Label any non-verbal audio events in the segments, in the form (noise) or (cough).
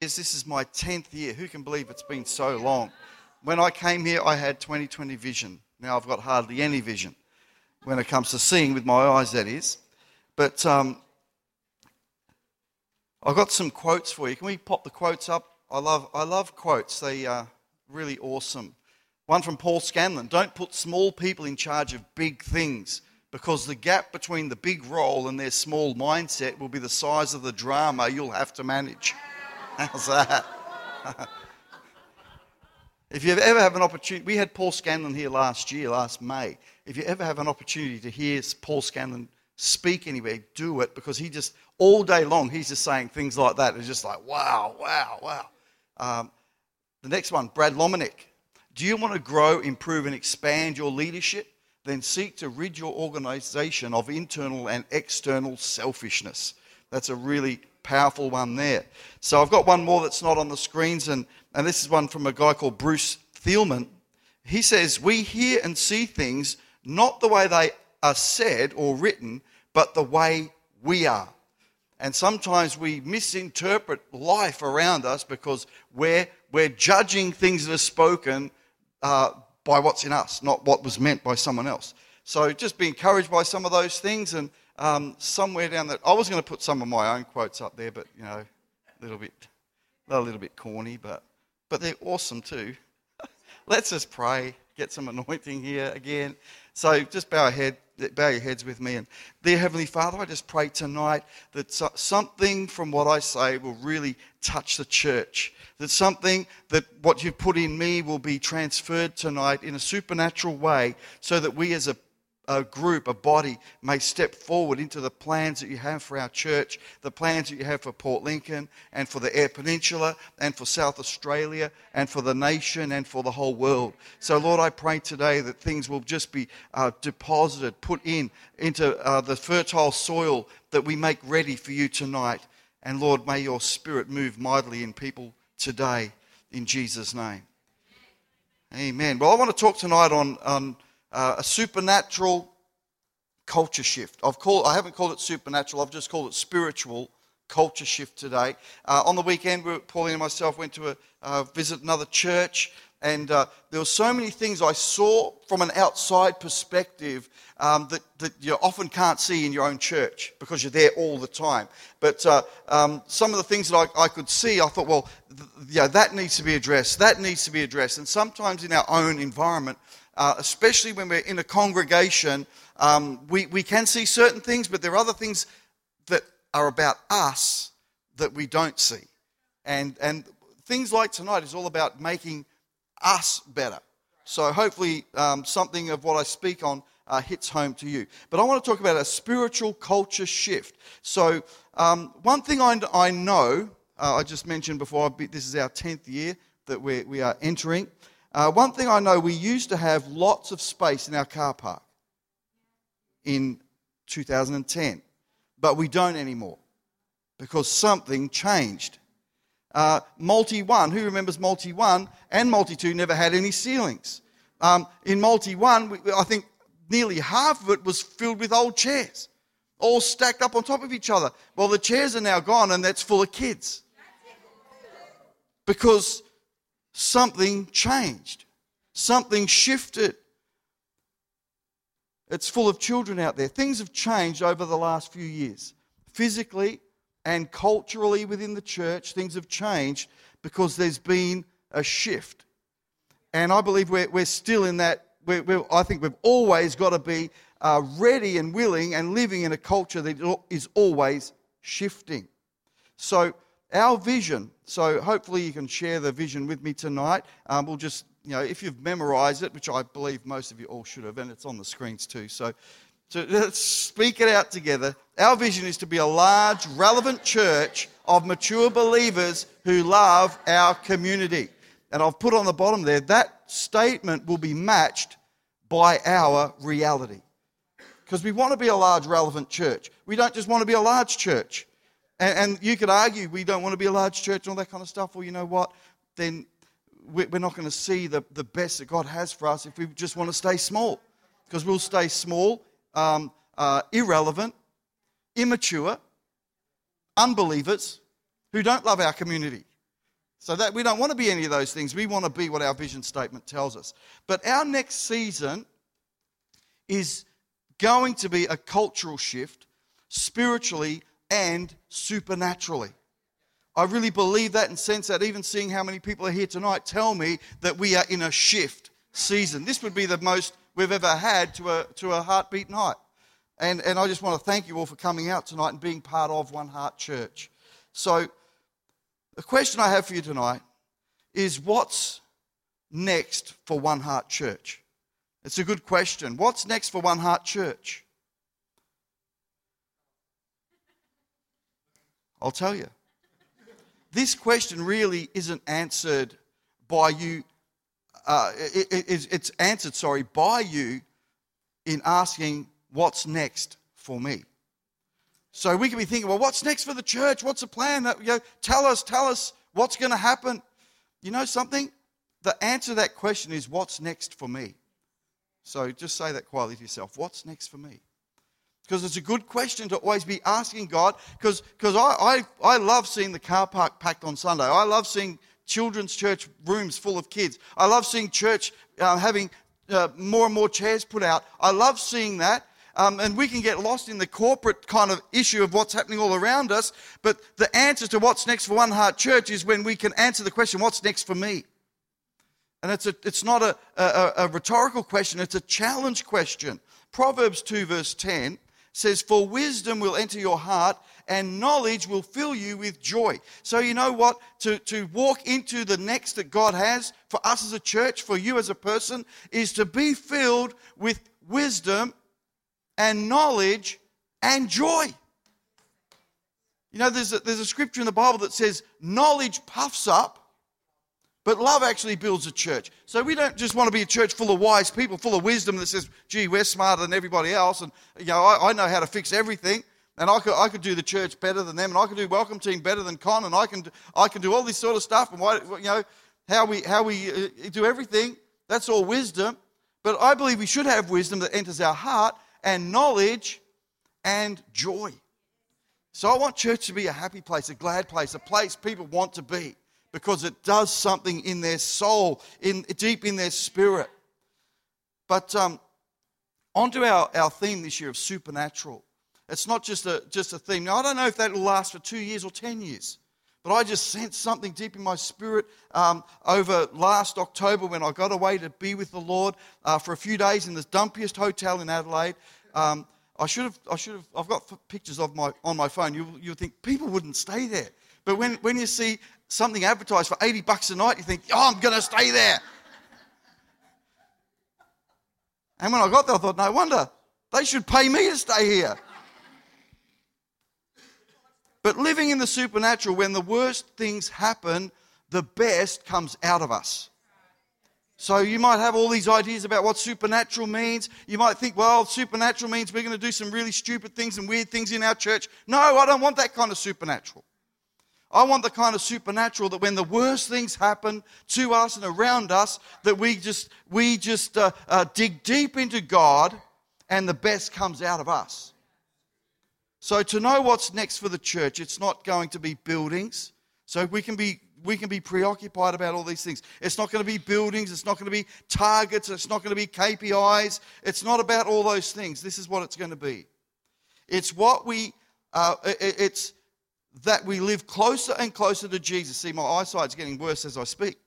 This is my 10th year. Who can believe it's been so long? When I came here, I had 20 20 vision. Now I've got hardly any vision when it comes to seeing with my eyes, that is. But um, I've got some quotes for you. Can we pop the quotes up? I love, I love quotes, they are really awesome. One from Paul Scanlon Don't put small people in charge of big things because the gap between the big role and their small mindset will be the size of the drama you'll have to manage. How's that? (laughs) if you ever have an opportunity, we had Paul Scanlon here last year, last May. If you ever have an opportunity to hear Paul Scanlon speak anywhere, do it because he just, all day long, he's just saying things like that. It's just like, wow, wow, wow. Um, the next one, Brad Lomenick. Do you want to grow, improve, and expand your leadership? Then seek to rid your organization of internal and external selfishness. That's a really powerful one there. So I've got one more that's not on the screens, and, and this is one from a guy called Bruce Thielman. He says, We hear and see things not the way they are said or written, but the way we are. And sometimes we misinterpret life around us because we're, we're judging things that are spoken uh, by what's in us, not what was meant by someone else. So just be encouraged by some of those things. And um, somewhere down there, I was going to put some of my own quotes up there, but you know, a little bit, a little bit corny, but but they're awesome too. (laughs) Let's just pray, get some anointing here again. So just bow your head, bow your heads with me, and dear Heavenly Father, I just pray tonight that something from what I say will really touch the church. That something that what you've put in me will be transferred tonight in a supernatural way, so that we as a a group, a body, may step forward into the plans that you have for our church, the plans that you have for Port Lincoln and for the Eyre Peninsula and for South Australia and for the nation and for the whole world. So, Lord, I pray today that things will just be uh, deposited, put in into uh, the fertile soil that we make ready for you tonight. And Lord, may your spirit move mightily in people today in Jesus' name. Amen. Well, I want to talk tonight on. on uh, a supernatural culture shift. I've called, I haven't called it supernatural, I've just called it spiritual culture shift today. Uh, on the weekend, Pauline and myself went to a, uh, visit another church, and uh, there were so many things I saw from an outside perspective um, that, that you often can't see in your own church because you're there all the time. But uh, um, some of the things that I, I, could see, I thought, well, th- yeah, that needs to be addressed. That needs to be addressed. And sometimes in our own environment, uh, especially when we're in a congregation, um, we, we can see certain things, but there are other things that are about us that we don't see. And, and things like tonight is all about making us better. So hopefully, um, something of what I speak on uh, hits home to you. But I want to talk about a spiritual culture shift. So, um, one thing I, I know, uh, I just mentioned before, this is our 10th year that we we are entering. Uh, one thing I know, we used to have lots of space in our car park in 2010, but we don't anymore because something changed. Uh, Multi 1, who remembers Multi 1 and Multi 2 never had any ceilings. Um, in Multi 1, I think nearly half of it was filled with old chairs, all stacked up on top of each other. Well, the chairs are now gone and that's full of kids. Because something changed, something shifted. It's full of children out there. Things have changed over the last few years. Physically and culturally within the church, things have changed because there's been a shift. And I believe we're, we're still in that. We're, we're, I think we've always got to be uh, ready and willing and living in a culture that is always shifting. So, our vision, so hopefully you can share the vision with me tonight. Um, we'll just, you know, if you've memorized it, which I believe most of you all should have, and it's on the screens too. So, so (laughs) let's speak it out together. Our vision is to be a large, relevant church of mature believers who love our community. And I've put on the bottom there that statement will be matched by our reality. Because we want to be a large, relevant church. We don't just want to be a large church. And, and you could argue we don't want to be a large church and all that kind of stuff. Well, you know what? Then we're not going to see the, the best that God has for us if we just want to stay small. Because we'll stay small, um, uh, irrelevant, immature, unbelievers who don't love our community. So that we don't want to be any of those things. We want to be what our vision statement tells us. But our next season is going to be a cultural shift spiritually and supernaturally. I really believe that and sense that, even seeing how many people are here tonight tell me that we are in a shift season. This would be the most we've ever had to a, to a heartbeat night. And, and I just want to thank you all for coming out tonight and being part of One Heart Church. So, the question I have for you tonight is what's next for One Heart Church? It's a good question. What's next for One Heart Church? I'll tell you. This question really isn't answered by you, uh, it, it, it's answered, sorry, by you in asking, What's next for me? So we can be thinking, Well, what's next for the church? What's the plan? You know, tell us, tell us what's going to happen. You know something? The answer to that question is, What's next for me? So just say that quietly to yourself. What's next for me? Because it's a good question to always be asking God. Because I, I, I love seeing the car park packed on Sunday. I love seeing children's church rooms full of kids. I love seeing church uh, having uh, more and more chairs put out. I love seeing that. Um, and we can get lost in the corporate kind of issue of what's happening all around us. But the answer to what's next for One Heart Church is when we can answer the question, what's next for me? And it's, a, it's not a, a, a rhetorical question, it's a challenge question. Proverbs 2, verse 10 says, For wisdom will enter your heart and knowledge will fill you with joy. So, you know what? To, to walk into the next that God has for us as a church, for you as a person, is to be filled with wisdom and knowledge and joy. You know, there's a, there's a scripture in the Bible that says, Knowledge puffs up, but love actually builds a church. So we don't just want to be a church full of wise people, full of wisdom that says, gee, we're smarter than everybody else, and you know, I, I know how to fix everything, and I could, I could do the church better than them, and I could do welcome team better than Con, and I can, I can do all this sort of stuff, and why, you know, how we, how we uh, do everything. That's all wisdom. But I believe we should have wisdom that enters our heart and knowledge and joy. So I want church to be a happy place, a glad place, a place people want to be because it does something in their soul, in, deep in their spirit. But um, onto our, our theme this year of supernatural. It's not just a, just a theme. Now, I don't know if that will last for two years or 10 years, but I just sensed something deep in my spirit um, over last October when I got away to be with the Lord uh, for a few days in the dumpiest hotel in Adelaide. Um, I should have, I should have, I've got pictures of my, on my phone. You, you think people wouldn't stay there. But when, when you see something advertised for 80 bucks a night, you think, oh, I'm going to stay there. And when I got there, I thought, no wonder. They should pay me to stay here. But living in the supernatural, when the worst things happen, the best comes out of us. So you might have all these ideas about what supernatural means. You might think, well, supernatural means we're going to do some really stupid things and weird things in our church. No, I don't want that kind of supernatural. I want the kind of supernatural that when the worst things happen to us and around us, that we just, we just uh, uh, dig deep into God and the best comes out of us. So to know what's next for the church, it's not going to be buildings. So we can be we can be preoccupied about all these things. It's not going to be buildings, it's not going to be targets, it's not going to be KPIs. It's not about all those things. This is what it's going to be. It's what we uh, it's that we live closer and closer to Jesus. See, my eyesight's getting worse as I speak.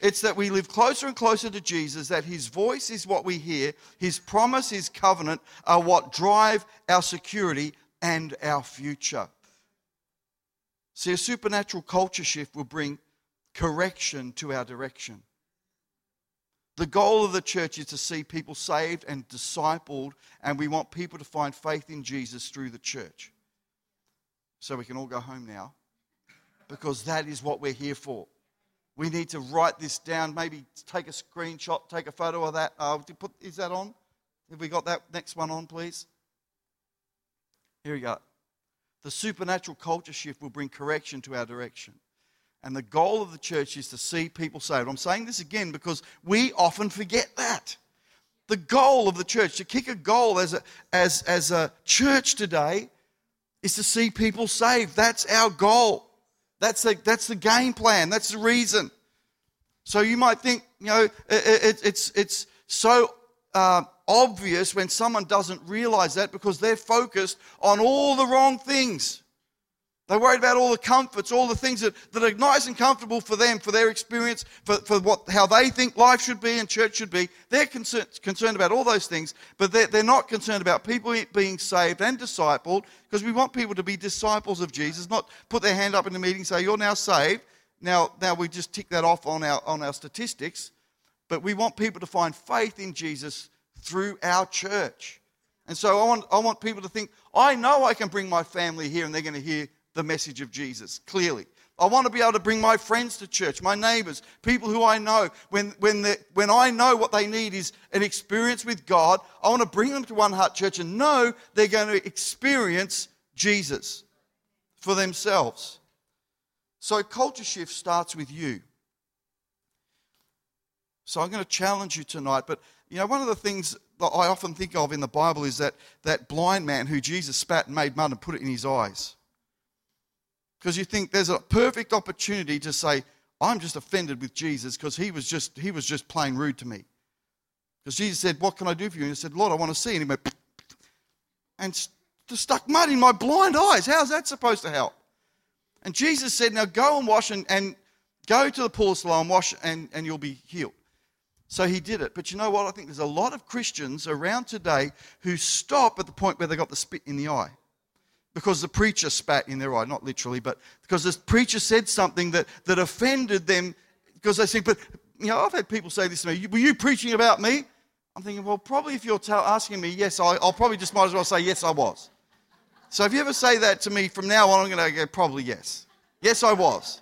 It's that we live closer and closer to Jesus, that his voice is what we hear, his promise, his covenant are what drive our security and our future. See, a supernatural culture shift will bring correction to our direction. The goal of the church is to see people saved and discipled, and we want people to find faith in Jesus through the church so we can all go home now because that is what we're here for. We need to write this down, maybe take a screenshot, take a photo of that. Uh, put, is that on? Have we got that next one on, please? Here we go. The supernatural culture shift will bring correction to our direction. And the goal of the church is to see people saved. I'm saying this again because we often forget that. The goal of the church, to kick a goal as a, as, as a church today, is to see people saved. That's our goal. That's the, that's the game plan. That's the reason. So you might think, you know, it, it, it's, it's so uh, obvious when someone doesn't realize that because they're focused on all the wrong things. They're worried about all the comforts, all the things that, that are nice and comfortable for them, for their experience, for, for what, how they think life should be and church should be. They're concerned, concerned about all those things, but they're, they're not concerned about people being saved and discipled because we want people to be disciples of Jesus, not put their hand up in the meeting and say, You're now saved. Now, now we just tick that off on our, on our statistics, but we want people to find faith in Jesus through our church. And so I want, I want people to think, I know I can bring my family here and they're going to hear the message of Jesus clearly. I want to be able to bring my friends to church, my neighbors, people who I know. When, when, when I know what they need is an experience with God, I want to bring them to One Heart Church and know they're going to experience Jesus for themselves. So, culture shift starts with you. So, I'm going to challenge you tonight. But, you know, one of the things that I often think of in the Bible is that, that blind man who Jesus spat and made mud and put it in his eyes. Because you think there's a perfect opportunity to say, I'm just offended with Jesus because he was just he was just plain rude to me. Because Jesus said, What can I do for you? And he said, Lord, I want to see. And he went, and stuck mud in my blind eyes. How's that supposed to help? And Jesus said, Now go and wash and, and go to the pool of Siloam, wash, and, and you'll be healed. So he did it. But you know what? I think there's a lot of Christians around today who stop at the point where they got the spit in the eye because the preacher spat in their eye, not literally, but because the preacher said something that, that offended them because they said, but, you know, I've had people say this to me, were you preaching about me? I'm thinking, well, probably if you're asking me, yes, I, will probably just might as well say, yes, I was. So if you ever say that to me from now on, I'm going to go, probably yes. Yes, I was.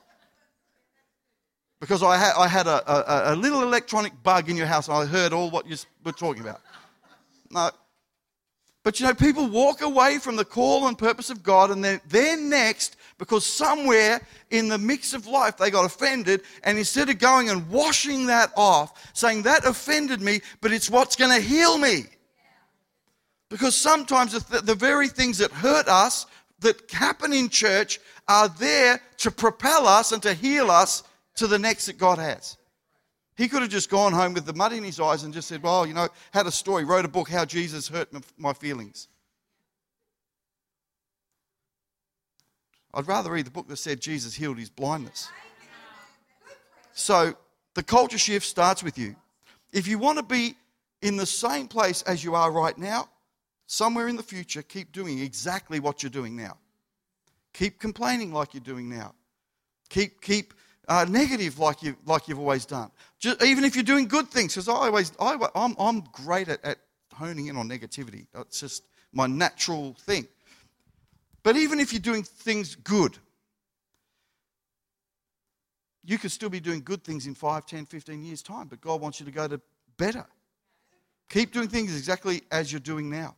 Because I had, I had a, a, a little electronic bug in your house and I heard all what you were talking about. No, but you know, people walk away from the call and purpose of God and then they're next because somewhere in the mix of life they got offended. And instead of going and washing that off, saying that offended me, but it's what's going to heal me. Because sometimes the, the very things that hurt us, that happen in church, are there to propel us and to heal us to the next that God has. He could have just gone home with the mud in his eyes and just said, Well, you know, had a story, wrote a book, How Jesus Hurt My Feelings. I'd rather read the book that said Jesus healed his blindness. So the culture shift starts with you. If you want to be in the same place as you are right now, somewhere in the future, keep doing exactly what you're doing now. Keep complaining like you're doing now. Keep, keep uh, negative like, you, like you've always done. Just, even if you're doing good things, because I always, I, I'm, I'm great at, at honing in on negativity. It's just my natural thing. But even if you're doing things good, you could still be doing good things in 5, 10, 15 years' time, but God wants you to go to better. Keep doing things exactly as you're doing now.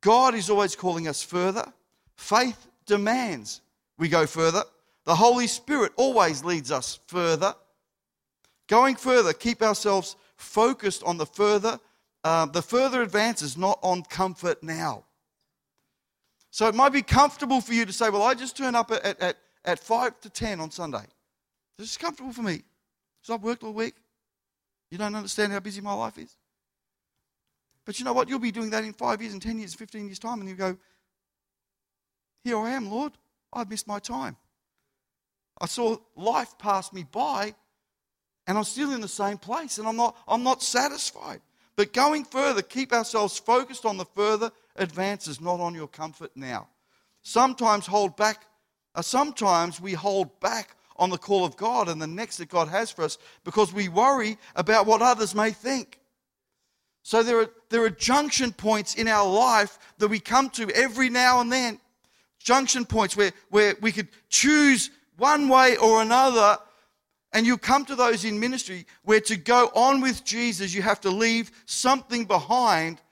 God is always calling us further. Faith demands we go further. The Holy Spirit always leads us further. Going further, keep ourselves focused on the further, uh, the further advances, not on comfort now. So it might be comfortable for you to say, well, I just turn up at, at, at 5 to 10 on Sunday. This is comfortable for me. Because I've worked all week. You don't understand how busy my life is. But you know what? You'll be doing that in five years and 10 years, 15 years' time, and you go, Here I am, Lord. I've missed my time. I saw life pass me by and I'm still in the same place and I'm not, I'm not satisfied. But going further, keep ourselves focused on the further advances, not on your comfort now. Sometimes hold back, uh, sometimes we hold back on the call of God and the next that God has for us because we worry about what others may think. So there are, there are junction points in our life that we come to every now and then. Junction points where, where we could choose one way or another. And you come to those in ministry where to go on with Jesus, you have to leave something behind.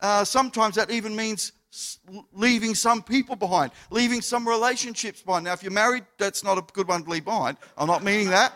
Uh, sometimes that even means leaving some people behind, leaving some relationships behind. Now, if you're married, that's not a good one to leave behind. I'm not meaning that.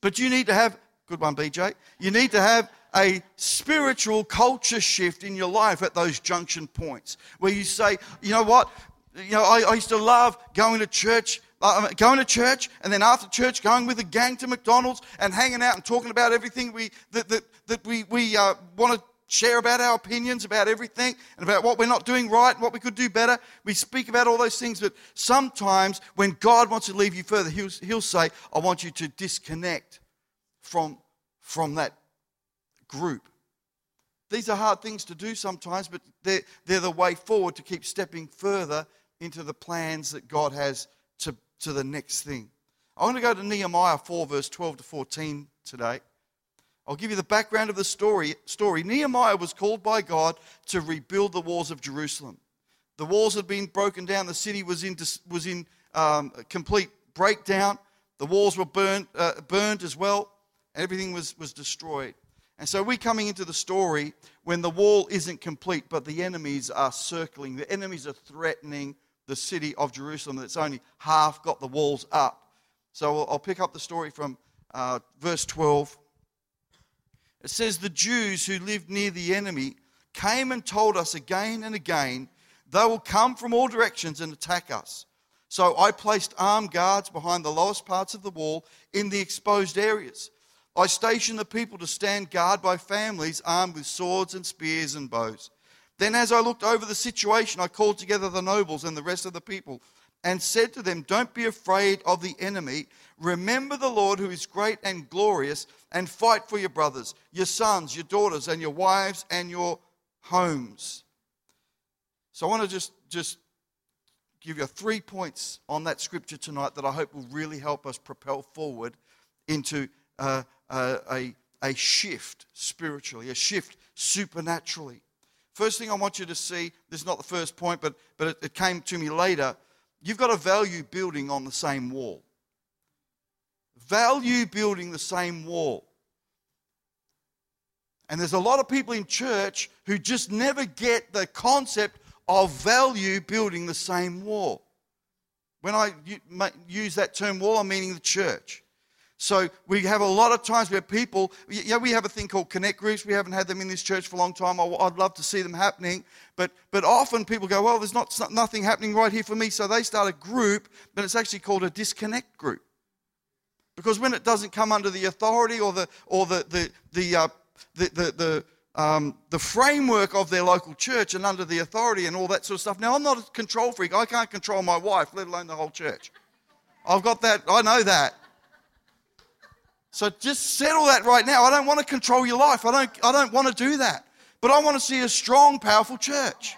But you need to have, good one, BJ, you need to have a spiritual culture shift in your life at those junction points where you say, you know what? You know, I, I used to love going to church uh, going to church and then after church going with a gang to McDonald's and hanging out and talking about everything we, that, that, that we, we uh, want to share about our opinions about everything and about what we're not doing right and what we could do better. We speak about all those things, but sometimes when God wants to leave you further, He'll, he'll say, I want you to disconnect from, from that group. These are hard things to do sometimes, but they're, they're the way forward to keep stepping further into the plans that God has to, to the next thing. I want to go to Nehemiah 4, verse 12 to 14 today. I'll give you the background of the story. story. Nehemiah was called by God to rebuild the walls of Jerusalem. The walls had been broken down, the city was in, was in um, complete breakdown. The walls were burned, uh, burned as well. Everything was, was destroyed. And so we're coming into the story when the wall isn't complete, but the enemies are circling. The enemies are threatening the city of Jerusalem that's only half got the walls up. So I'll pick up the story from uh, verse 12. It says, The Jews who lived near the enemy came and told us again and again, they will come from all directions and attack us. So I placed armed guards behind the lowest parts of the wall in the exposed areas. I stationed the people to stand guard by families armed with swords and spears and bows. Then, as I looked over the situation, I called together the nobles and the rest of the people and said to them, Don't be afraid of the enemy. Remember the Lord who is great and glorious, and fight for your brothers, your sons, your daughters, and your wives and your homes. So I want to just, just give you three points on that scripture tonight that I hope will really help us propel forward into uh, uh, a, a shift spiritually, a shift supernaturally. First thing I want you to see, this is not the first point, but, but it, it came to me later. You've got to value building on the same wall. Value building the same wall. And there's a lot of people in church who just never get the concept of value building the same wall. When I use that term wall, I'm meaning the church. So we have a lot of times where people, yeah, we have a thing called connect groups. We haven't had them in this church for a long time. I'd love to see them happening, but but often people go, well, there's not nothing happening right here for me, so they start a group, but it's actually called a disconnect group, because when it doesn't come under the authority or the or the the the uh, the, the, the um, the framework of their local church and under the authority and all that sort of stuff. Now, I'm not a control freak. I can't control my wife, let alone the whole church. I've got that. I know that. So just settle that right now. I don't want to control your life. I don't, I don't want to do that. But I want to see a strong, powerful church.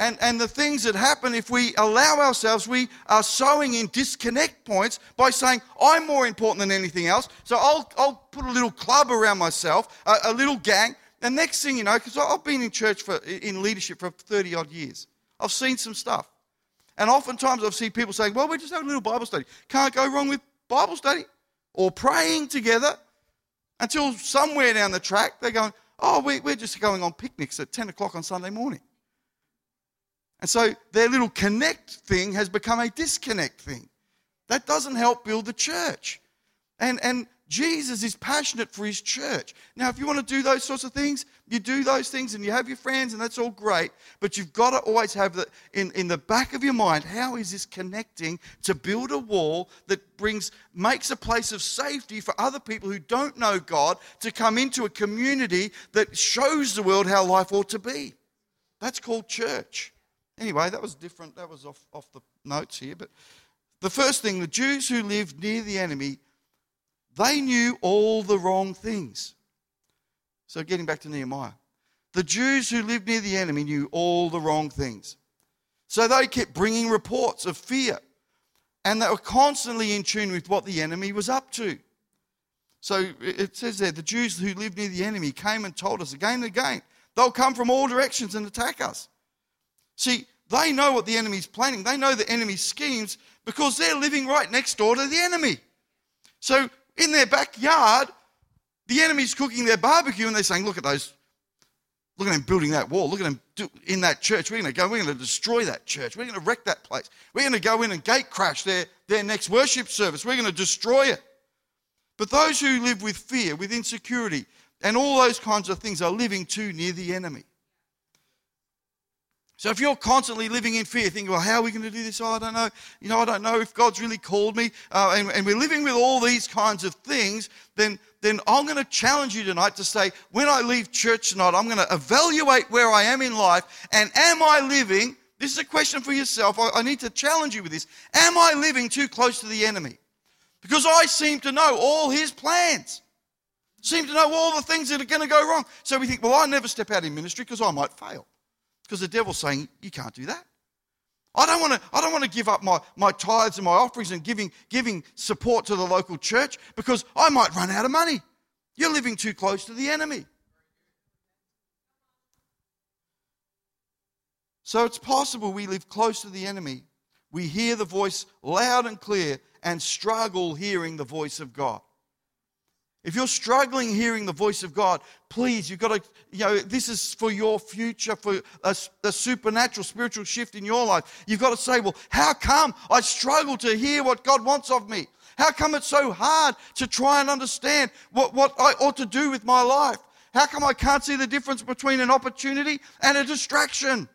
And, and the things that happen if we allow ourselves, we are sowing in disconnect points by saying, I'm more important than anything else. So I'll, I'll put a little club around myself, a, a little gang. And next thing you know, because I've been in church for, in leadership for 30 odd years, I've seen some stuff. And oftentimes I've seen people saying, well, we're just having a little Bible study. Can't go wrong with Bible study or praying together until somewhere down the track they're going, oh, we, we're just going on picnics at 10 o'clock on Sunday morning. And so their little connect thing has become a disconnect thing. That doesn't help build the church. And, and Jesus is passionate for his church. Now, if you want to do those sorts of things, you do those things and you have your friends, and that's all great. But you've got to always have that in, in the back of your mind how is this connecting to build a wall that brings, makes a place of safety for other people who don't know God to come into a community that shows the world how life ought to be? That's called church. Anyway, that was different. That was off, off the notes here. But the first thing the Jews who lived near the enemy they knew all the wrong things. So, getting back to Nehemiah, the Jews who lived near the enemy knew all the wrong things. So, they kept bringing reports of fear, and they were constantly in tune with what the enemy was up to. So, it says there the Jews who lived near the enemy came and told us again and again they'll come from all directions and attack us. See, they know what the enemy's planning, they know the enemy's schemes because they're living right next door to the enemy. So in their backyard, the enemy's cooking their barbecue and they're saying, Look at those, look at them building that wall. Look at them do, in that church. We're going to go, we're going to destroy that church. We're going to wreck that place. We're going to go in and gate crash their, their next worship service. We're going to destroy it. But those who live with fear, with insecurity, and all those kinds of things are living too near the enemy. So if you're constantly living in fear, thinking, well, how are we going to do this? Oh, I don't know. You know, I don't know if God's really called me. Uh, and, and we're living with all these kinds of things, then, then I'm going to challenge you tonight to say, when I leave church tonight, I'm going to evaluate where I am in life. And am I living? This is a question for yourself. I, I need to challenge you with this. Am I living too close to the enemy? Because I seem to know all his plans. Seem to know all the things that are going to go wrong. So we think, well, I never step out in ministry because I might fail. Because the devil's saying, you can't do that. I don't want to, I don't want to give up my, my tithes and my offerings and giving, giving support to the local church because I might run out of money. You're living too close to the enemy. So it's possible we live close to the enemy. We hear the voice loud and clear and struggle hearing the voice of God. If you're struggling hearing the voice of God, please, you've got to, you know, this is for your future, for a, a, supernatural spiritual shift in your life. You've got to say, well, how come I struggle to hear what God wants of me? How come it's so hard to try and understand what, what I ought to do with my life? How come I can't see the difference between an opportunity and a distraction?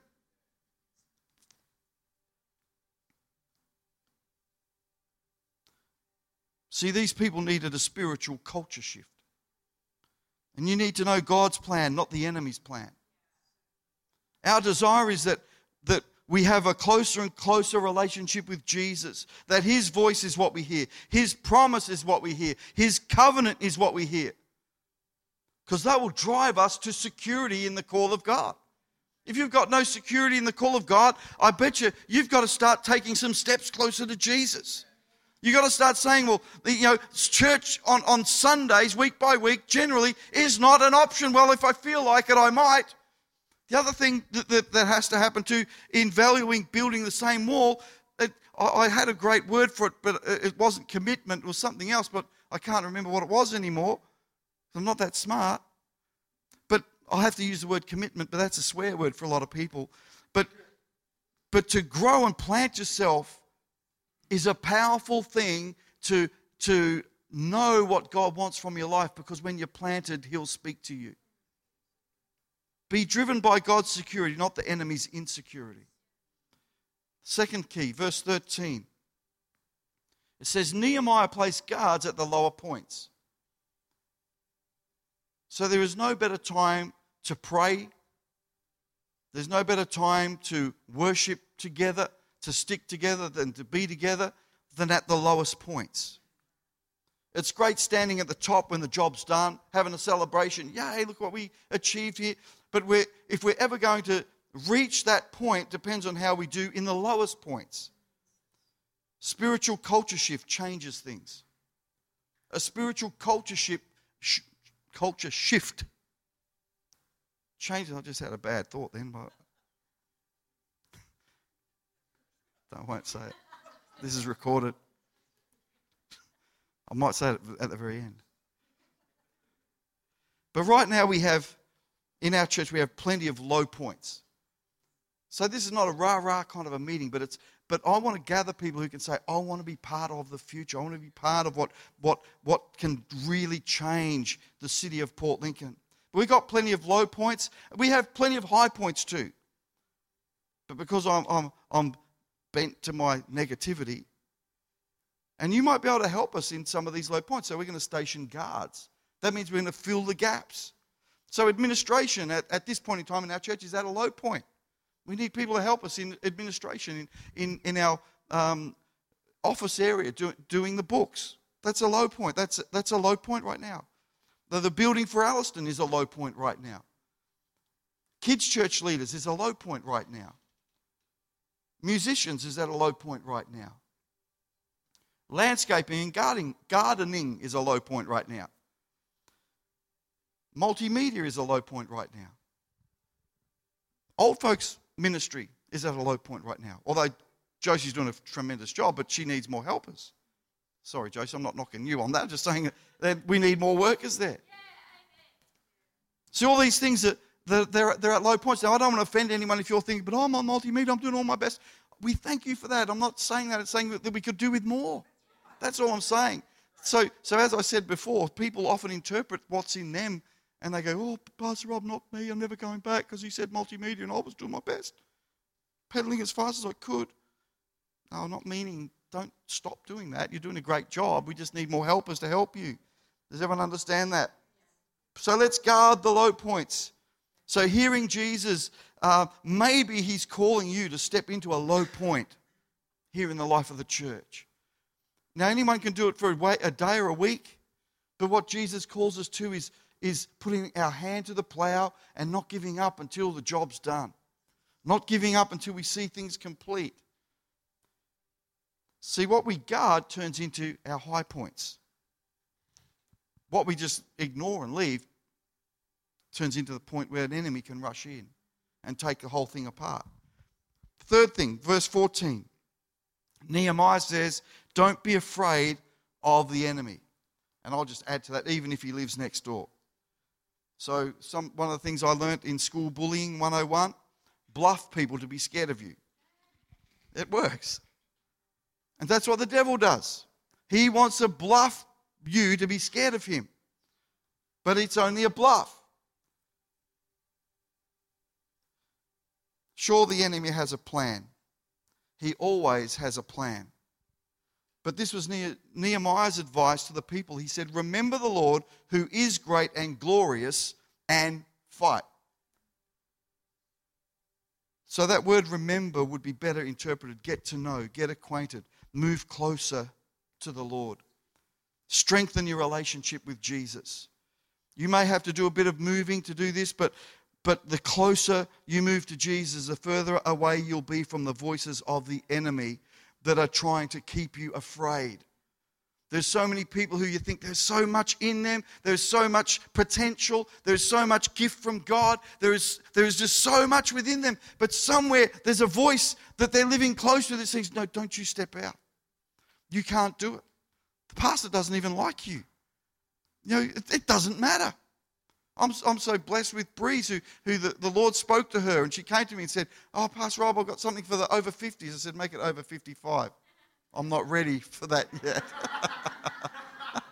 See, these people needed a spiritual culture shift. And you need to know God's plan, not the enemy's plan. Our desire is that, that we have a closer and closer relationship with Jesus, that His voice is what we hear, His promise is what we hear, His covenant is what we hear. Because that will drive us to security in the call of God. If you've got no security in the call of God, I bet you you've got to start taking some steps closer to Jesus. You've got to start saying, well, you know, church on, on Sundays, week by week, generally is not an option. Well, if I feel like it, I might. The other thing that, that, that has to happen too in valuing building the same wall, it, I, I, had a great word for it, but it wasn't commitment, it was something else, but I can't remember what it was anymore. I'm not that smart. But I have to use the word commitment, but that's a swear word for a lot of people. But, but to grow and plant yourself is a powerful thing to, to know what God wants from your life because when you're planted, He'll speak to you. Be driven by God's security, not the enemy's insecurity. Second key, verse 13. It says, Nehemiah placed guards at the lower points. So there is no better time to pray. There's no better time to worship together to stick together than to be together than at the lowest points. It's great standing at the top when the job's done, having a celebration. Yay, look what we achieved here. But we're, if we're ever going to reach that point, depends on how we do in the lowest points. Spiritual culture shift changes things. A spiritual culture shift, sh- culture shift changes. I just had a bad thought then, but I won't say it. This is recorded. I might say it at the very end. But right now we have, in our church, we have plenty of low points. So this is not a rah rah kind of a meeting, but it's but I want to gather people who can say, I want to be part of the future. I want to be part of what what what can really change the city of Port Lincoln. But we've got plenty of low points. We have plenty of high points too. But because I'm I'm I'm bent to my negativity. And you might be able to help us in some of these low points. So we're going to station guards. That means we're going to fill the gaps. So administration at, at this point in time in our church is at a low point. We need people to help us in administration, in, in, in our um, office area, do, doing the books. That's a low point. That's, that's a low point right now. The, the building for Alliston is a low point right now. Kids' church leaders is a low point right now. Musicians is at a low point right now. Landscaping and gardening, gardening is a low point right now. Multimedia is a low point right now. Old folks ministry is at a low point right now. Although Josie's doing a tremendous job, but she needs more helpers. Sorry, Josie, I'm not knocking you on that. I'm just saying that we need more workers there. See, all these things that they're, they're, they're at low points. Now, I don't want to offend anyone if you're thinking, but I'm on multimedia, I'm doing all my best. We thank you for that. I'm not saying that. It's saying that we could do with more. That's all I'm saying. So, so as I said before, people often interpret what's in them and they go, oh, Pastor Rob, not me. I'm never going back because he said multimedia and I was doing my best. pedaling as fast as I could. No, I'm not meaning don't stop doing that. You're doing a great job. We just need more helpers to help you. Does everyone understand that? So let's guard the low points. So, hearing Jesus, uh, maybe he's calling you to step into a low point here in the life of the church. Now, anyone can do it for a day or a week, but what Jesus calls us to is, is putting our hand to the plow and not giving up until the job's done, not giving up until we see things complete. See, what we guard turns into our high points. What we just ignore and leave turns into the point where an enemy can rush in and take the whole thing apart. Third thing, verse 14. Nehemiah says, Don't be afraid of the enemy. And I'll just add to that, even if he lives next door. So, some, one of the things I learnt in school bullying 101 bluff people to be scared of you. It works. And that's what the devil does. He wants to bluff you to be scared of him. But it's only a bluff. Sure, the enemy has a plan. He always has a plan. But this was Nehemiah's advice to the people. He said, Remember the Lord who is great and glorious and fight. So that word remember would be better interpreted get to know, get acquainted, move closer to the Lord. Strengthen your relationship with Jesus. You may have to do a bit of moving to do this, but but the closer you move to Jesus, the further away you'll be from the voices of the enemy that are trying to keep you afraid. There's so many people who you think there's so much in them, there's so much potential, there's so much gift from God, there is, there is just so much within them. But somewhere there's a voice that they're living close to that says, No, don't you step out. You can't do it. The pastor doesn't even like you. You know, it, it doesn't matter. I'm, I'm so blessed with Breeze, who, who the, the Lord spoke to her, and she came to me and said, Oh, Pastor Rob, I've got something for the over 50s. I said, Make it over 55. I'm not ready for that yet. (laughs)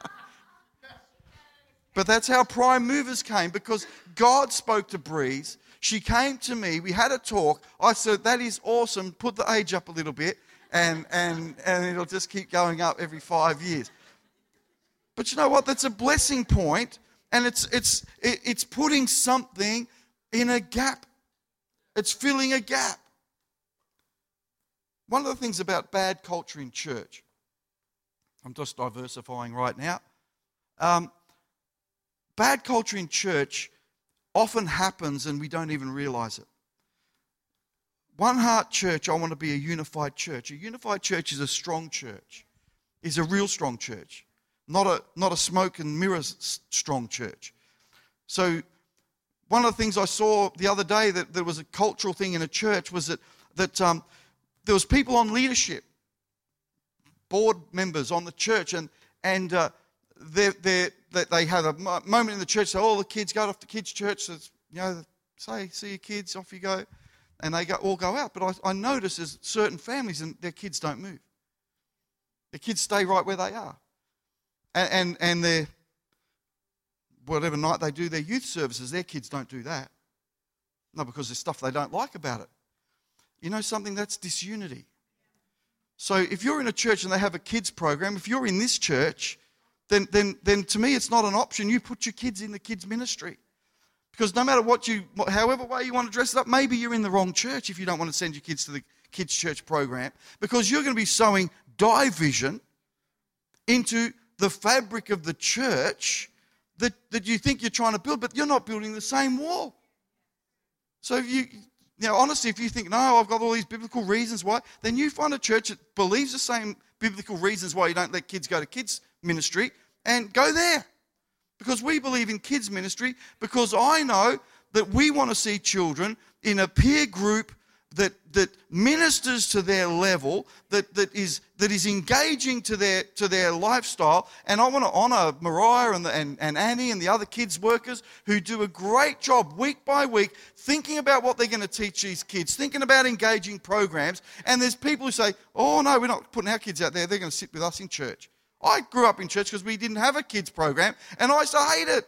but that's how prime movers came because God spoke to Breeze. She came to me. We had a talk. I said, That is awesome. Put the age up a little bit, and, and, and it'll just keep going up every five years. But you know what? That's a blessing point and it's, it's, it's putting something in a gap. It's filling a gap. One of the things about bad culture in church, I'm just diversifying right now. Um, bad culture in church often happens and we don't even realize it. One Heart Church, I want to be a unified church. A unified church is a strong church, is a real strong church not a, not a smoke and mirrors strong church. So, one of the things I saw the other day that there was a cultural thing in a church was that, that um, there was people on leadership, board members on the church, and, and uh, they're, they're, they have a moment in the church, so all the kids go off to kids' church, so you know, say, see your kids, off you go, and they go, all go out. But I, I notice there's certain families and their kids don't move. The kids stay right where they are and, and, and their, whatever night they do their youth services, their kids don't do that. No, because there's stuff they don't like about it. You know something? That's disunity. So if you're in a church and they have a kids program, if you're in this church, then, then, then to me it's not an option. You put your kids in the kids ministry. Because no matter what you, however way you want to dress it up, maybe you're in the wrong church if you don't want to send your kids to the kids' church program. Because you're going to be sowing division into the fabric of the church that, that you think you're trying to build, but you're not building the same wall. So if you, know, honestly, if you think, no, I've got all these biblical reasons why, then you find a church that believes the same biblical reasons why you don't let kids go to kids' ministry and go there. Because we believe in kids' ministry, because I know that we want to see children in a peer group that, that ministers to their level, that, that, is, that is engaging to their, to their lifestyle. And I want to honor Mariah and, the, and, and Annie and the other kids' workers who do a great job week by week thinking about what they're going to teach these kids, thinking about engaging programs. And there's people who say, oh, no, we're not putting our kids out there. They're going to sit with us in church. I grew up in church because we didn't have a kids program, and I used to hate it.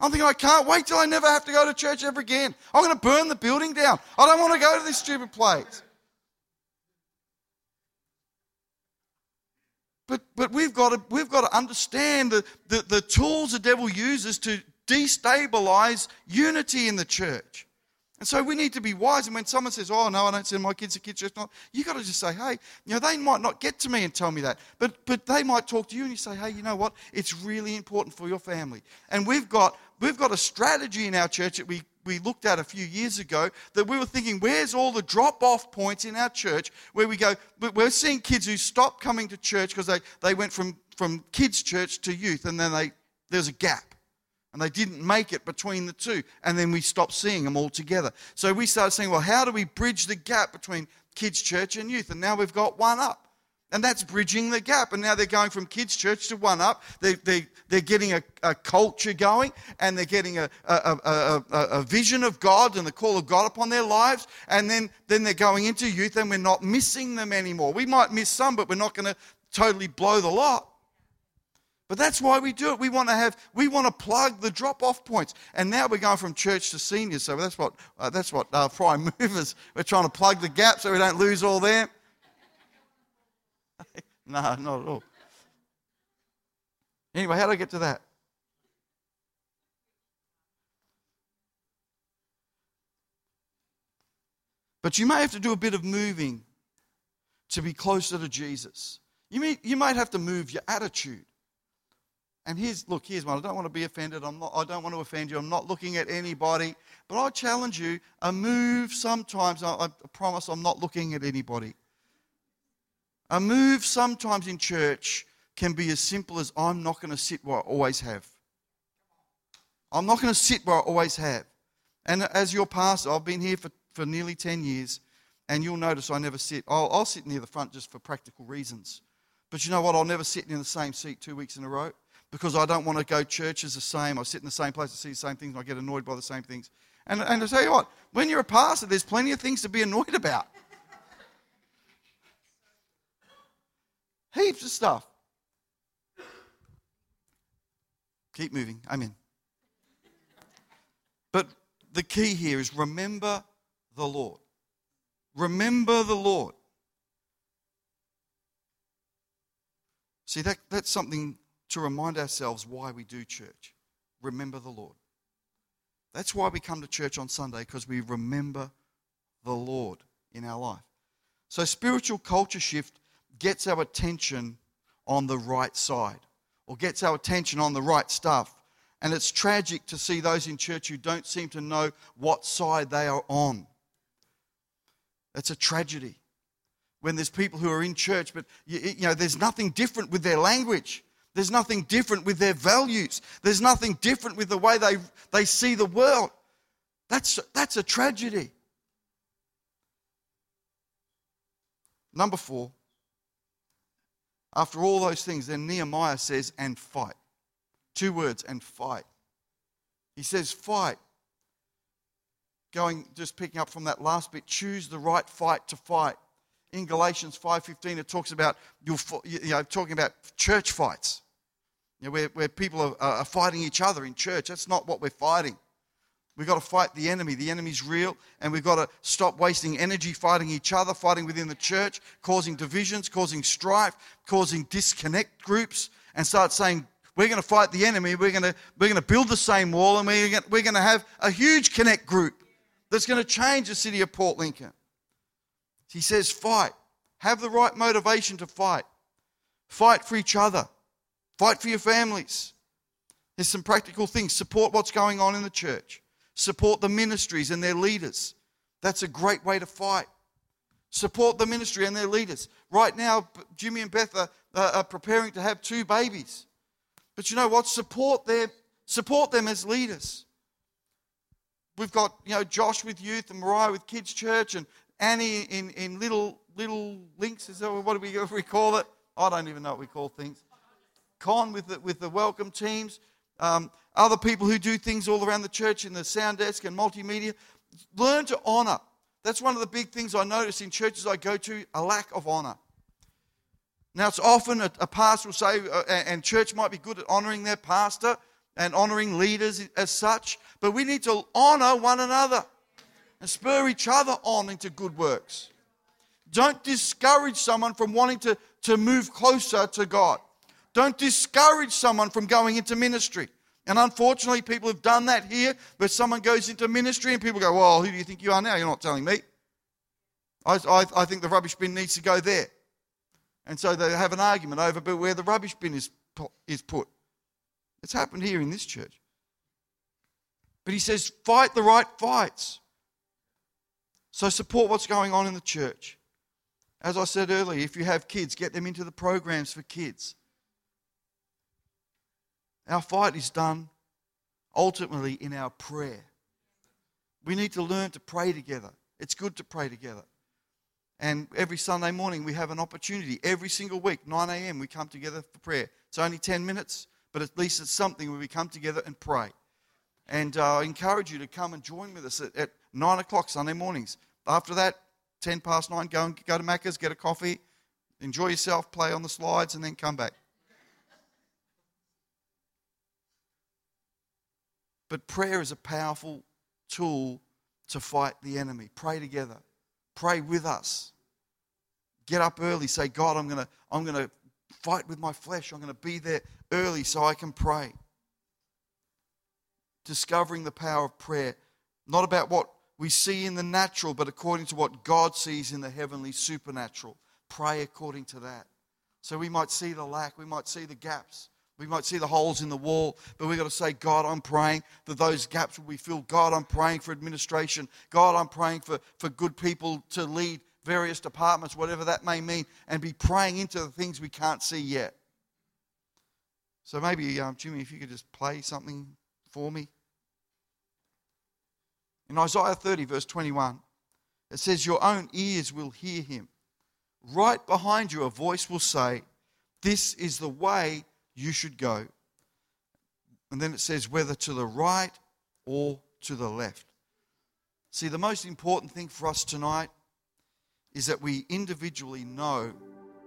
I'm thinking, I can't wait till I never have to go to church ever again. I'm going to burn the building down. I don't want to go to this stupid place. But, but we've, got to, we've got to understand the, the, the tools the devil uses to destabilize unity in the church. And so we need to be wise. And when someone says, Oh, no, I don't send my kids to kids church, no, you've got to just say, Hey, you know, they might not get to me and tell me that, but, but they might talk to you and you say, Hey, you know what? It's really important for your family. And we've got, we've got a strategy in our church that we, we looked at a few years ago that we were thinking, Where's all the drop off points in our church where we go, we're seeing kids who stopped coming to church because they, they went from, from kids' church to youth and then they, there's a gap and they didn't make it between the two. And then we stopped seeing them all together. So we started saying, well, how do we bridge the gap between kids' church and youth? And now we've got one up. And that's bridging the gap. And now they're going from kids' church to one up. They, they, they're getting a, a culture going and they're getting a, a, a, a, vision of God and the call of God upon their lives. And then, then they're going into youth and we're not missing them anymore. We might miss some, but we're not going to totally blow the lot. But that's why we do it. We want to have, we want to plug the drop-off points. And now we're going from church to seniors. So that's what uh, that's what uh, prime (laughs) movers. We're trying to plug the gap so we don't lose all them. (laughs) no, not at all. Anyway, how do I get to that? But you may have to do a bit of moving to be closer to Jesus. You, may, you might have to move your attitude. And here's, look, here's one. I don't want to be offended. I'm not, I don't want to offend you. I'm not looking at anybody. But I challenge you a move sometimes. I, I promise I'm not looking at anybody. A move sometimes in church can be as simple as I'm not going to sit where I always have. I'm not going to sit where I always have. And as your pastor, I've been here for, for nearly 10 years, and you'll notice I never sit. I'll, I'll sit near the front just for practical reasons. But you know what? I'll never sit in the same seat two weeks in a row because I don't want to go churches the same. I sit in the same place, I see the same things, and I get annoyed by the same things. And, and I tell you what, when you're a pastor, there's plenty of things to be annoyed about. Heaps of stuff. Keep moving. Amen. But the key here is remember the Lord. Remember the Lord. See, that, that's something to remind ourselves why we do church. Remember the Lord. That's why we come to church on Sunday, because we remember the Lord in our life. So, spiritual culture shift gets our attention on the right side or gets our attention on the right stuff. And it's tragic to see those in church who don't seem to know what side they are on. It's a tragedy when there's people who are in church, but you, you know, there's nothing different with their language. There's nothing different with their values. There's nothing different with the way they, they see the world. That's, that's a tragedy. Number four, after all those things, then Nehemiah says, and fight. Two words, and fight. He says, fight. Going, just picking up from that last bit, choose the right fight to fight. In Galatians 5.15, it talks about, you know, talking about church fights. You know, where, where people are, are fighting each other in church. That's not what we're fighting. We've got to fight the enemy. The enemy's real, and we've got to stop wasting energy fighting each other, fighting within the church, causing divisions, causing strife, causing disconnect groups, and start saying, we're going to fight the enemy. We're going to, we're going to build the same wall, and we're going, we're going to have a huge connect group that's going to change the city of Port Lincoln. He says, fight. Have the right motivation to fight. Fight for each other. Fight for your families. There's some practical things. Support what's going on in the church. Support the ministries and their leaders. That's a great way to fight. Support the ministry and their leaders. Right now, Jimmy and Beth are, are preparing to have two babies. But you know what? Support them, support them as leaders. We've got, you know, Josh with youth and Mariah with kids' church and Annie in, in little little links. Is that what do we, we call it? I don't even know what we call things. Con with the, with the welcome teams, um, other people who do things all around the church in the sound desk and multimedia. Learn to honor. That's one of the big things I notice in churches I go to a lack of honor. Now, it's often a, a pastor will say, uh, and church might be good at honoring their pastor and honoring leaders as such, but we need to honor one another and spur each other on into good works. Don't discourage someone from wanting to, to move closer to God. Don't discourage someone from going into ministry. And unfortunately, people have done that here, where someone goes into ministry and people go, Well, who do you think you are now? You're not telling me. I, I, I think the rubbish bin needs to go there. And so they have an argument over where the rubbish bin is, is put. It's happened here in this church. But he says, fight the right fights. So support what's going on in the church. As I said earlier, if you have kids, get them into the programs for kids. Our fight is done ultimately in our prayer. We need to learn to pray together. It's good to pray together. And every Sunday morning, we have an opportunity. Every single week, 9 a.m., we come together for prayer. It's only 10 minutes, but at least it's something where we come together and pray. And uh, I encourage you to come and join with us at, at 9 o'clock Sunday mornings. After that, 10 past 9, go, and, go to Macca's, get a coffee, enjoy yourself, play on the slides, and then come back. But prayer is a powerful tool to fight the enemy. Pray together. Pray with us. Get up early. Say, God, I'm going to I'm going to fight with my flesh. I'm going to be there early so I can pray. Discovering the power of prayer. Not about what we see in the natural, but according to what God sees in the heavenly supernatural. Pray according to that. So we might see the lack, we might see the gaps, we might see the holes in the wall, but we've got to say, God, I'm praying that those gaps will be filled. God, I'm praying for administration. God, I'm praying for, for good people to lead various departments, whatever that may mean, and be praying into the things we can't see yet. So maybe, um, Jimmy, if you could just play something for me. In Isaiah 30, verse 21, it says, Your own ears will hear him. Right behind you, a voice will say, This is the way you should go. And then it says, whether to the right or to the left. See, the most important thing for us tonight is that we individually know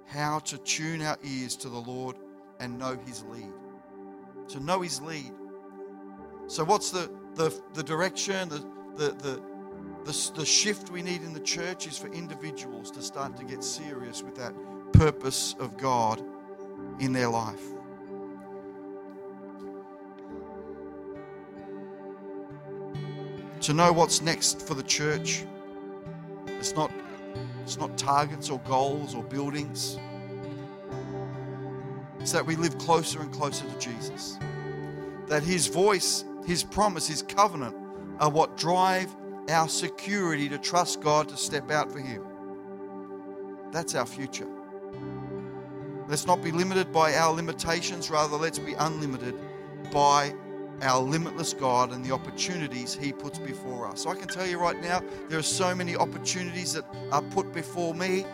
how to tune our ears to the Lord and know His lead. To know His lead. So, what's the, the, the direction, the, the, the, the, the shift we need in the church is for individuals to start to get serious with that purpose of God in their life. To know what's next for the church. It's not, it's not targets or goals or buildings. It's that we live closer and closer to Jesus. That His voice, His promise, His covenant are what drive our security to trust God to step out for Him. That's our future. Let's not be limited by our limitations, rather, let's be unlimited by our limitless God and the opportunities He puts before us. So I can tell you right now, there are so many opportunities that are put before me.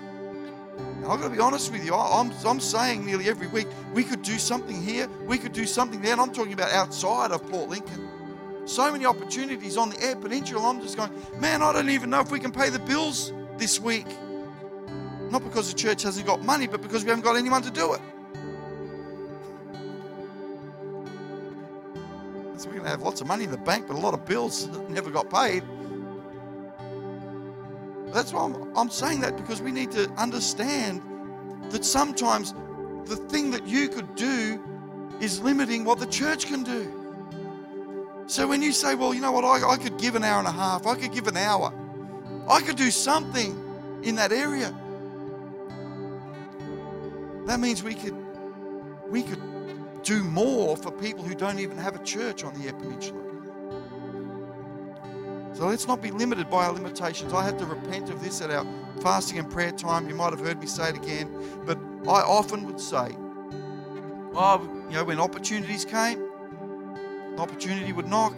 And I've got to be honest with you, I'm, I'm saying nearly every week, we could do something here, we could do something there, and I'm talking about outside of Port Lincoln. So many opportunities on the Eyre Peninsula. I'm just going, man, I don't even know if we can pay the bills this week. Not because the church hasn't got money, but because we haven't got anyone to do it. Have lots of money in the bank, but a lot of bills that never got paid. That's why I'm, I'm saying that because we need to understand that sometimes the thing that you could do is limiting what the church can do. So when you say, well, you know what, I, I could give an hour and a half, I could give an hour, I could do something in that area. That means we could we could do more for people who don't even have a church on the Eyre Peninsula. So let's not be limited by our limitations. I had to repent of this at our fasting and prayer time. You might have heard me say it again, but I often would say, oh, you know, when opportunities came, an opportunity would knock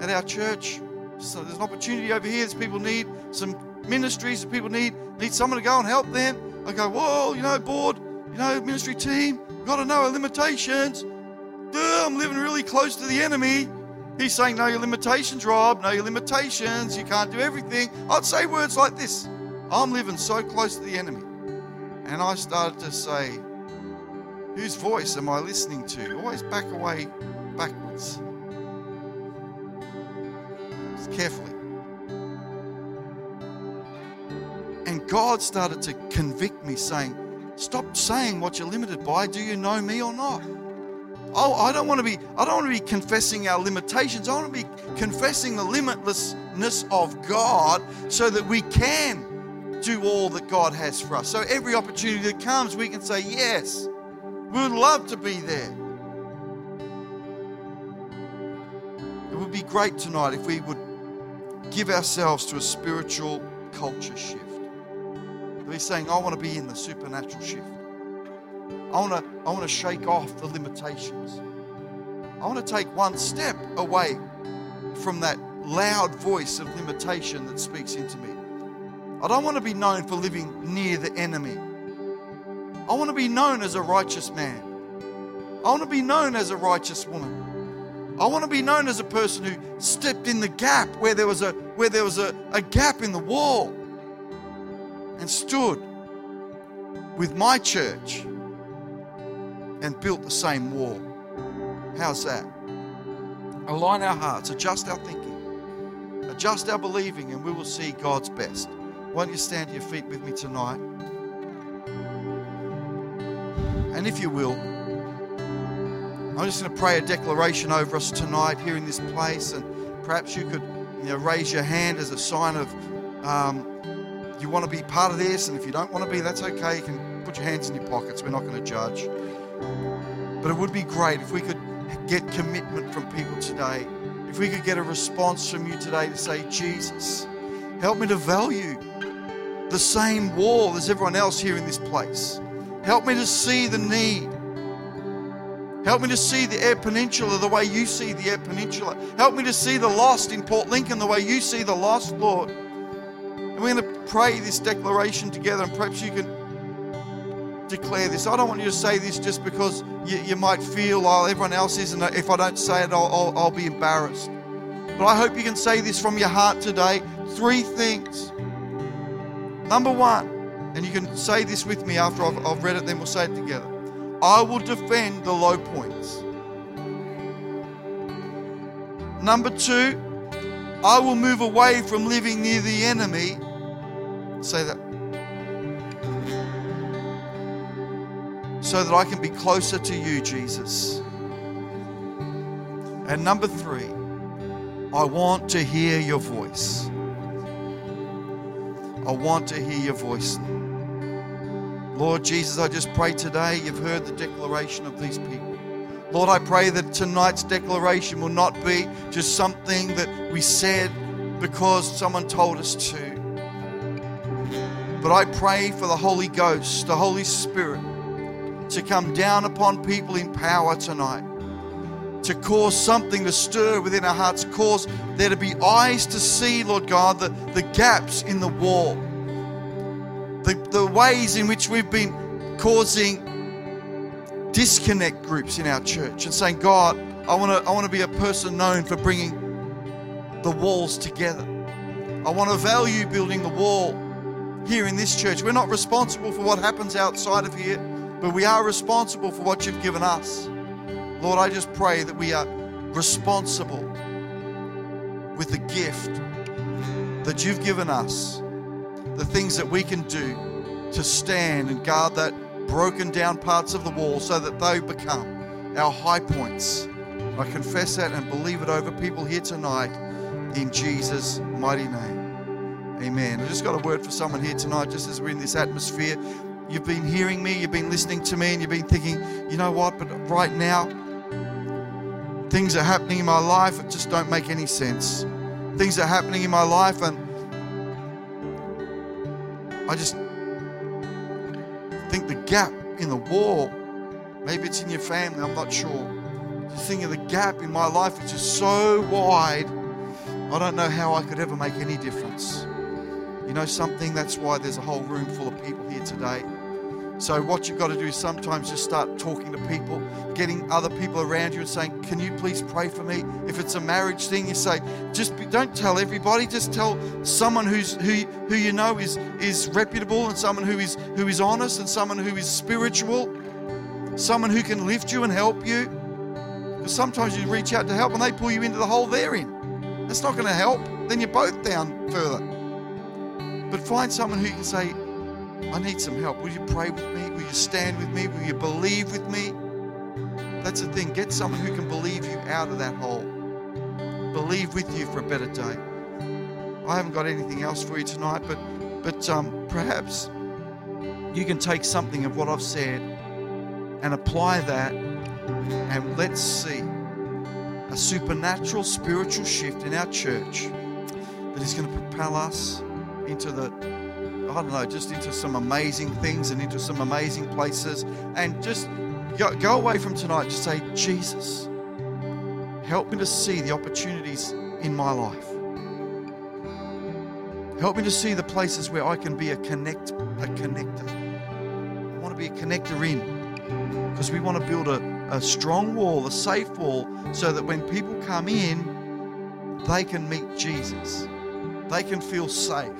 at our church. So there's an opportunity over here. There's people need some ministries. That people need need someone to go and help them. I go, whoa, you know, board, you know, ministry team. We've got to know our limitations. I'm living really close to the enemy. He's saying, Know your limitations, Rob. Know your limitations. You can't do everything. I'd say words like this I'm living so close to the enemy. And I started to say, Whose voice am I listening to? Always back away backwards. carefully. And God started to convict me, saying, Stop saying what you're limited by. Do you know me or not? Oh, I don't want to be, I don't want to be confessing our limitations. I want to be confessing the limitlessness of God so that we can do all that God has for us. So every opportunity that comes, we can say, Yes, we would love to be there. It would be great tonight if we would give ourselves to a spiritual culture shift. We're saying, I want to be in the supernatural shift. I want to, I want to shake off the limitations. I want to take one step away from that loud voice of limitation that speaks into me. I don't want to be known for living near the enemy. I want to be known as a righteous man. I want to be known as a righteous woman. I want to be known as a person who stepped in the gap where there was a where there was a, a gap in the wall and stood with my church and built the same wall. How's that? Align our hearts, adjust our thinking, adjust our believing, and we will see God's best. Why don't you stand to your feet with me tonight? And if you will, I'm just going to pray a declaration over us tonight here in this place, and perhaps you could you know, raise your hand as a sign of um, you want to be part of this, and if you don't want to be, that's okay. You can put your hands in your pockets. We're not going to judge. But it would be great if we could get commitment from people today. If we could get a response from you today to say, Jesus, help me to value the same wall as everyone else here in this place. Help me to see the need. Help me to see the Eyre Peninsula the way you see the Eyre Peninsula. Help me to see the lost in Port Lincoln the way you see the lost, Lord. And we're going to pray this declaration together, and perhaps you can declare this. I don't want you to say this just because you, you might feel, oh, everyone else is, and if I don't say it, I'll, I'll, I'll be embarrassed. But I hope you can say this from your heart today. Three things. Number one, and you can say this with me after I've, I've read it, then we'll say it together. I will defend the low points. Number two, I will move away from living near the enemy. Say that. So that I can be closer to you, Jesus. And number three, I want to hear your voice. I want to hear your voice. Lord Jesus, I just pray today you've heard the declaration of these people. Lord, I pray that tonight's declaration will not be just something that we said because someone told us to. But I pray for the Holy Ghost, the Holy Spirit, to come down upon people in power tonight, to cause something to stir within our hearts, cause there to be eyes to see, Lord God, the, the gaps in the wall the, the ways in which we've been causing disconnect groups in our church and saying, God, I want to I want to be a person known for bringing the walls together. I want to value building the wall here in this church. We're not responsible for what happens outside of here, but we are responsible for what you've given us. Lord, I just pray that we are responsible with the gift that you've given us the things that we can do to stand and guard that broken down parts of the wall so that they become our high points. I confess that and believe it over people here tonight in Jesus' mighty name. Amen. I just got a word for someone here tonight, just as we're in this atmosphere. You've been hearing me, you've been listening to me, and you've been thinking, you know what, but right now, things are happening in my life that just don't make any sense. Things are happening in my life, and I just think the gap in the wall, maybe it's in your family, I'm not sure. Just thinking the gap in my life is just so wide, I don't know how I could ever make any difference. You know something? That's why there's a whole room full of people here today so, what you've got to do is sometimes just start talking to people, getting other people around you and saying, Can you please pray for me? If it's a marriage thing, you say, Just be, don't tell everybody, just tell someone who's, who, who you know is, is reputable and someone who is, who is honest and someone who is spiritual, someone who can lift you and help you. Because sometimes you reach out to help and they pull you into the hole they're in. That's not going to help. then you're both down further. But find someone who you can say, I need some help. Will you pray with me? Will you stand with me? Will you believe with me? That's the thing. Get someone who can believe you out of that hole. Believe with you for a better day. I haven't got anything else for you tonight, but but um, perhaps you can take something of what I've said and apply that, and let's see a supernatural spiritual shift in our church that is going to propel us into the I don't know, just into some amazing things and into some amazing places. And just go, go away from tonight, just say, Jesus, help me to see the opportunities in my life. Help me to see the places where I can be a connect, a connector. I want to be a connector in because we want to build a, a strong wall, a safe wall, so that when people come in, they can meet Jesus. They can feel safe.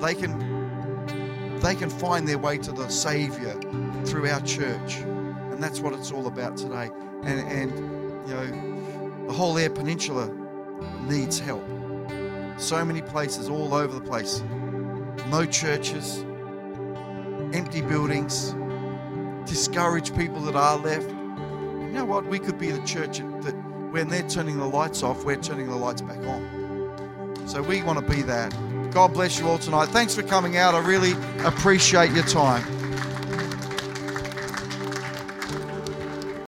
They can they can find their way to the Savior through our church. And that's what it's all about today. And and you know, the whole Eyre Peninsula needs help. So many places all over the place. No churches, empty buildings, discourage people that are left. You know what? We could be the church that when they're turning the lights off, we're turning the lights back on. So we want to be that. God bless you all tonight. Thanks for coming out. I really appreciate your time.